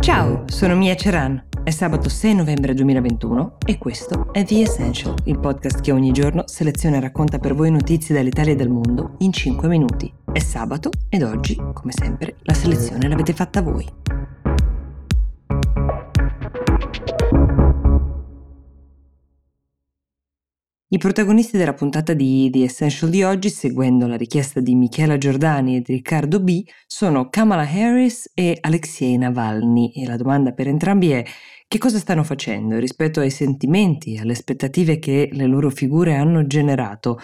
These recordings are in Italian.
Ciao, sono Mia Ceran. È sabato 6 novembre 2021 e questo è The Essential, il podcast che ogni giorno seleziona e racconta per voi notizie dall'Italia e dal mondo in 5 minuti. È sabato ed oggi, come sempre, la selezione l'avete fatta voi. I protagonisti della puntata di The Essential di oggi, seguendo la richiesta di Michela Giordani e di Riccardo B, sono Kamala Harris e Alexei Navalny e la domanda per entrambi è che cosa stanno facendo rispetto ai sentimenti, alle aspettative che le loro figure hanno generato,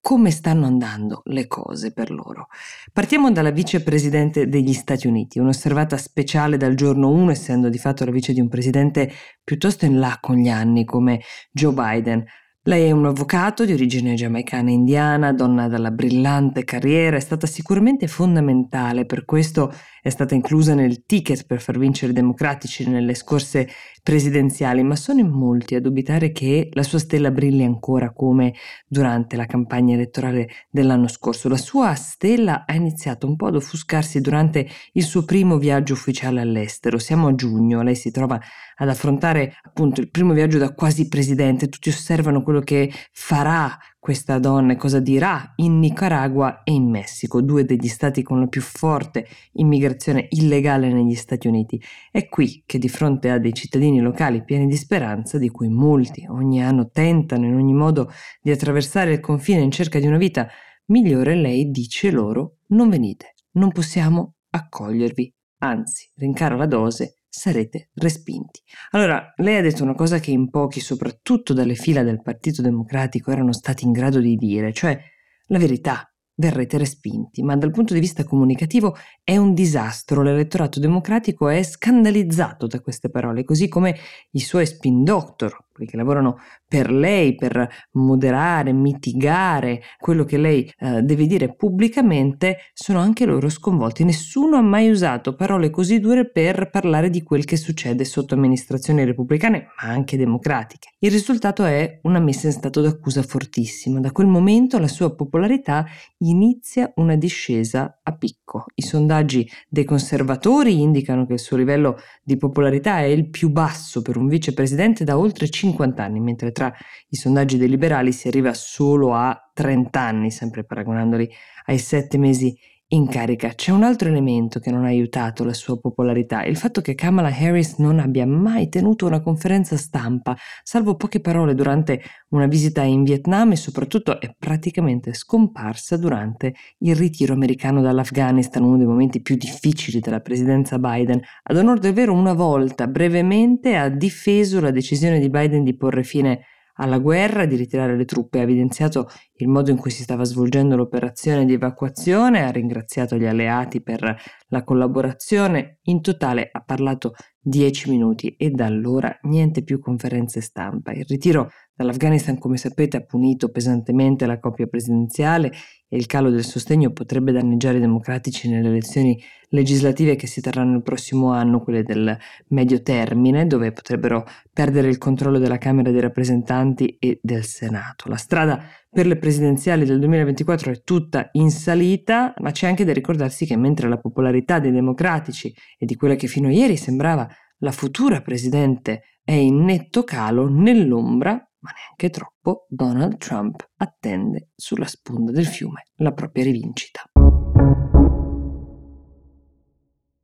come stanno andando le cose per loro. Partiamo dalla vicepresidente degli Stati Uniti, un'osservata speciale dal giorno 1, essendo di fatto la vice di un presidente piuttosto in là con gli anni come Joe Biden. Lei è un avvocato di origine giamaicana indiana, donna dalla brillante carriera, è stata sicuramente fondamentale, per questo è stata inclusa nel ticket per far vincere i democratici nelle scorse presidenziali, ma sono in molti a dubitare che la sua stella brilli ancora come durante la campagna elettorale dell'anno scorso. La sua stella ha iniziato un po' ad offuscarsi durante il suo primo viaggio ufficiale all'estero. Siamo a giugno, lei si trova ad affrontare appunto il primo viaggio da quasi presidente, tutti osservano quello che farà questa donna e cosa dirà in Nicaragua e in Messico, due degli stati con la più forte immigrazione illegale negli Stati Uniti. È qui che di fronte a dei cittadini locali pieni di speranza, di cui molti ogni anno tentano in ogni modo di attraversare il confine in cerca di una vita migliore, lei dice loro non venite, non possiamo accogliervi, anzi, rincara la dose sarete respinti. Allora, lei ha detto una cosa che in pochi, soprattutto dalle fila del Partito Democratico, erano stati in grado di dire, cioè la verità. Verrete respinti, ma dal punto di vista comunicativo è un disastro. L'elettorato democratico è scandalizzato da queste parole, così come i suoi spin doctor, che lavorano per lei, per moderare, mitigare quello che lei eh, deve dire pubblicamente, sono anche loro sconvolti. Nessuno ha mai usato parole così dure per parlare di quel che succede sotto amministrazioni repubblicane, ma anche democratiche. Il risultato è una messa in stato d'accusa fortissima. Da quel momento la sua popolarità inizia una discesa a picco. I sondaggi dei conservatori indicano che il suo livello di popolarità è il più basso per un vicepresidente da oltre 50 50 anni, mentre tra i sondaggi dei liberali si arriva solo a 30 anni, sempre paragonandoli ai 7 mesi in carica. C'è un altro elemento che non ha aiutato la sua popolarità, il fatto che Kamala Harris non abbia mai tenuto una conferenza stampa, salvo poche parole durante una visita in Vietnam e soprattutto è praticamente scomparsa durante il ritiro americano dall'Afghanistan, uno dei momenti più difficili della presidenza Biden. Ad onore del vero, una volta brevemente ha difeso la decisione di Biden di porre fine alla guerra, di ritirare le truppe, ha evidenziato il modo in cui si stava svolgendo l'operazione di evacuazione, ha ringraziato gli alleati per la collaborazione, in totale ha parlato 10 minuti e da allora niente più conferenze stampa. Il ritiro dall'Afghanistan, come sapete, ha punito pesantemente la coppia presidenziale e il calo del sostegno potrebbe danneggiare i democratici nelle elezioni legislative che si terranno il prossimo anno, quelle del medio termine, dove potrebbero perdere il controllo della Camera dei rappresentanti e del Senato. La strada per le presidenziali del 2024 è tutta in salita, ma c'è anche da ricordarsi che mentre la popolarità dei democratici e di quella che fino a ieri sembrava la futura presidente è in netto calo, nell'ombra, ma neanche troppo, Donald Trump attende sulla sponda del fiume la propria rivincita.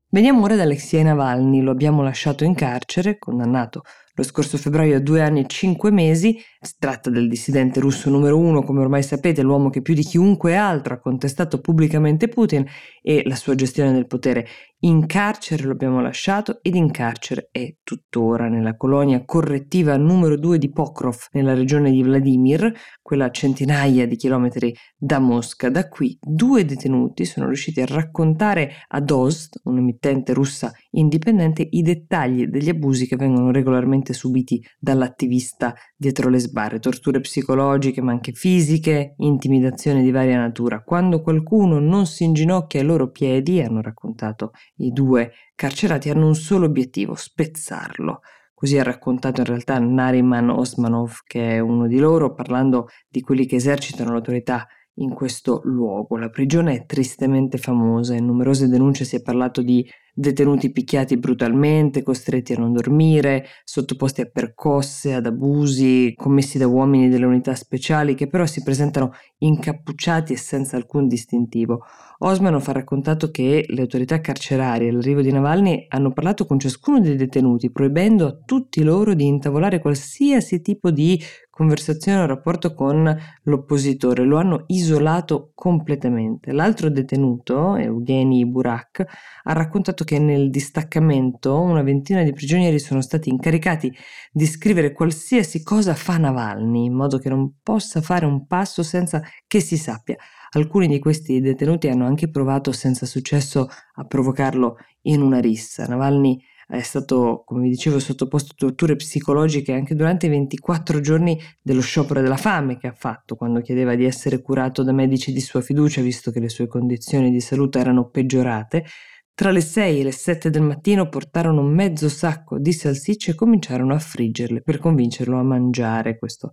Veniamo ora da Alexei Navalny, lo abbiamo lasciato in carcere, condannato lo scorso febbraio a due anni e cinque mesi. Si tratta del dissidente russo numero uno, come ormai sapete, l'uomo che più di chiunque altro ha contestato pubblicamente Putin e la sua gestione del potere. In carcere lo abbiamo lasciato ed in carcere è tuttora nella colonia correttiva numero 2 di Pokrov, nella regione di Vladimir, quella a centinaia di chilometri da Mosca. Da qui due detenuti sono riusciti a raccontare a Dost, un'emittente russa indipendente, i dettagli degli abusi che vengono regolarmente subiti dall'attivista dietro le sbarre, torture psicologiche ma anche fisiche, intimidazioni di varia natura. Quando qualcuno non si inginocchia ai loro piedi, hanno raccontato i due carcerati hanno un solo obiettivo, spezzarlo. Così ha raccontato in realtà Nariman Osmanov, che è uno di loro, parlando di quelli che esercitano l'autorità in questo luogo. La prigione è tristemente famosa, in numerose denunce si è parlato di detenuti picchiati brutalmente, costretti a non dormire, sottoposti a percosse, ad abusi commessi da uomini delle unità speciali che però si presentano incappucciati e senza alcun distintivo. Osmanov ha raccontato che le autorità carcerarie all'arrivo di Navalny hanno parlato con ciascuno dei detenuti, proibendo a tutti loro di intavolare qualsiasi tipo di conversazione o rapporto con l'oppositore, lo hanno isolato completamente. L'altro detenuto, Evgeny Burak, ha raccontato che nel distaccamento una ventina di prigionieri sono stati incaricati di scrivere qualsiasi cosa fa Navalny, in modo che non possa fare un passo senza che si sappia. Alcuni di questi detenuti hanno anche provato senza successo a provocarlo in una rissa. Navalny è stato, come vi dicevo, sottoposto a torture psicologiche anche durante i 24 giorni dello sciopero della fame che ha fatto quando chiedeva di essere curato da medici di sua fiducia, visto che le sue condizioni di salute erano peggiorate. Tra le 6 e le 7 del mattino portarono mezzo sacco di salsicce e cominciarono a friggerle per convincerlo a mangiare questo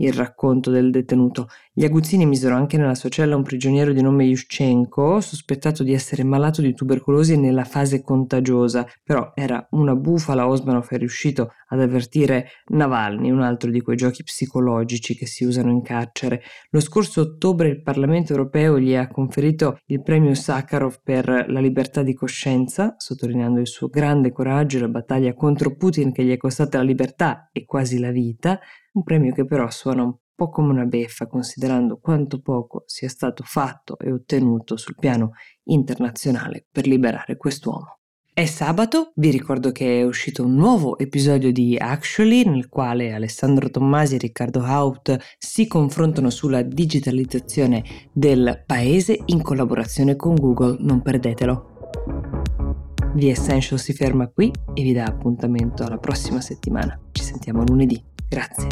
il racconto del detenuto. Gli aguzzini misero anche nella sua cella un prigioniero di nome Yushchenko, sospettato di essere malato di tubercolosi nella fase contagiosa, però era una bufala. Osmanov è riuscito ad avvertire Navalny, un altro di quei giochi psicologici che si usano in carcere. Lo scorso ottobre il Parlamento europeo gli ha conferito il premio Sakharov per la libertà di coscienza, sottolineando il suo grande coraggio e la battaglia contro Putin che gli è costata la libertà e quasi la vita un premio che però suona un po' come una beffa considerando quanto poco sia stato fatto e ottenuto sul piano internazionale per liberare quest'uomo. È sabato, vi ricordo che è uscito un nuovo episodio di Actually nel quale Alessandro Tommasi e Riccardo Haupt si confrontano sulla digitalizzazione del paese in collaborazione con Google, non perdetelo. The Essential si ferma qui e vi dà appuntamento alla prossima settimana. Ci sentiamo lunedì. Grazie.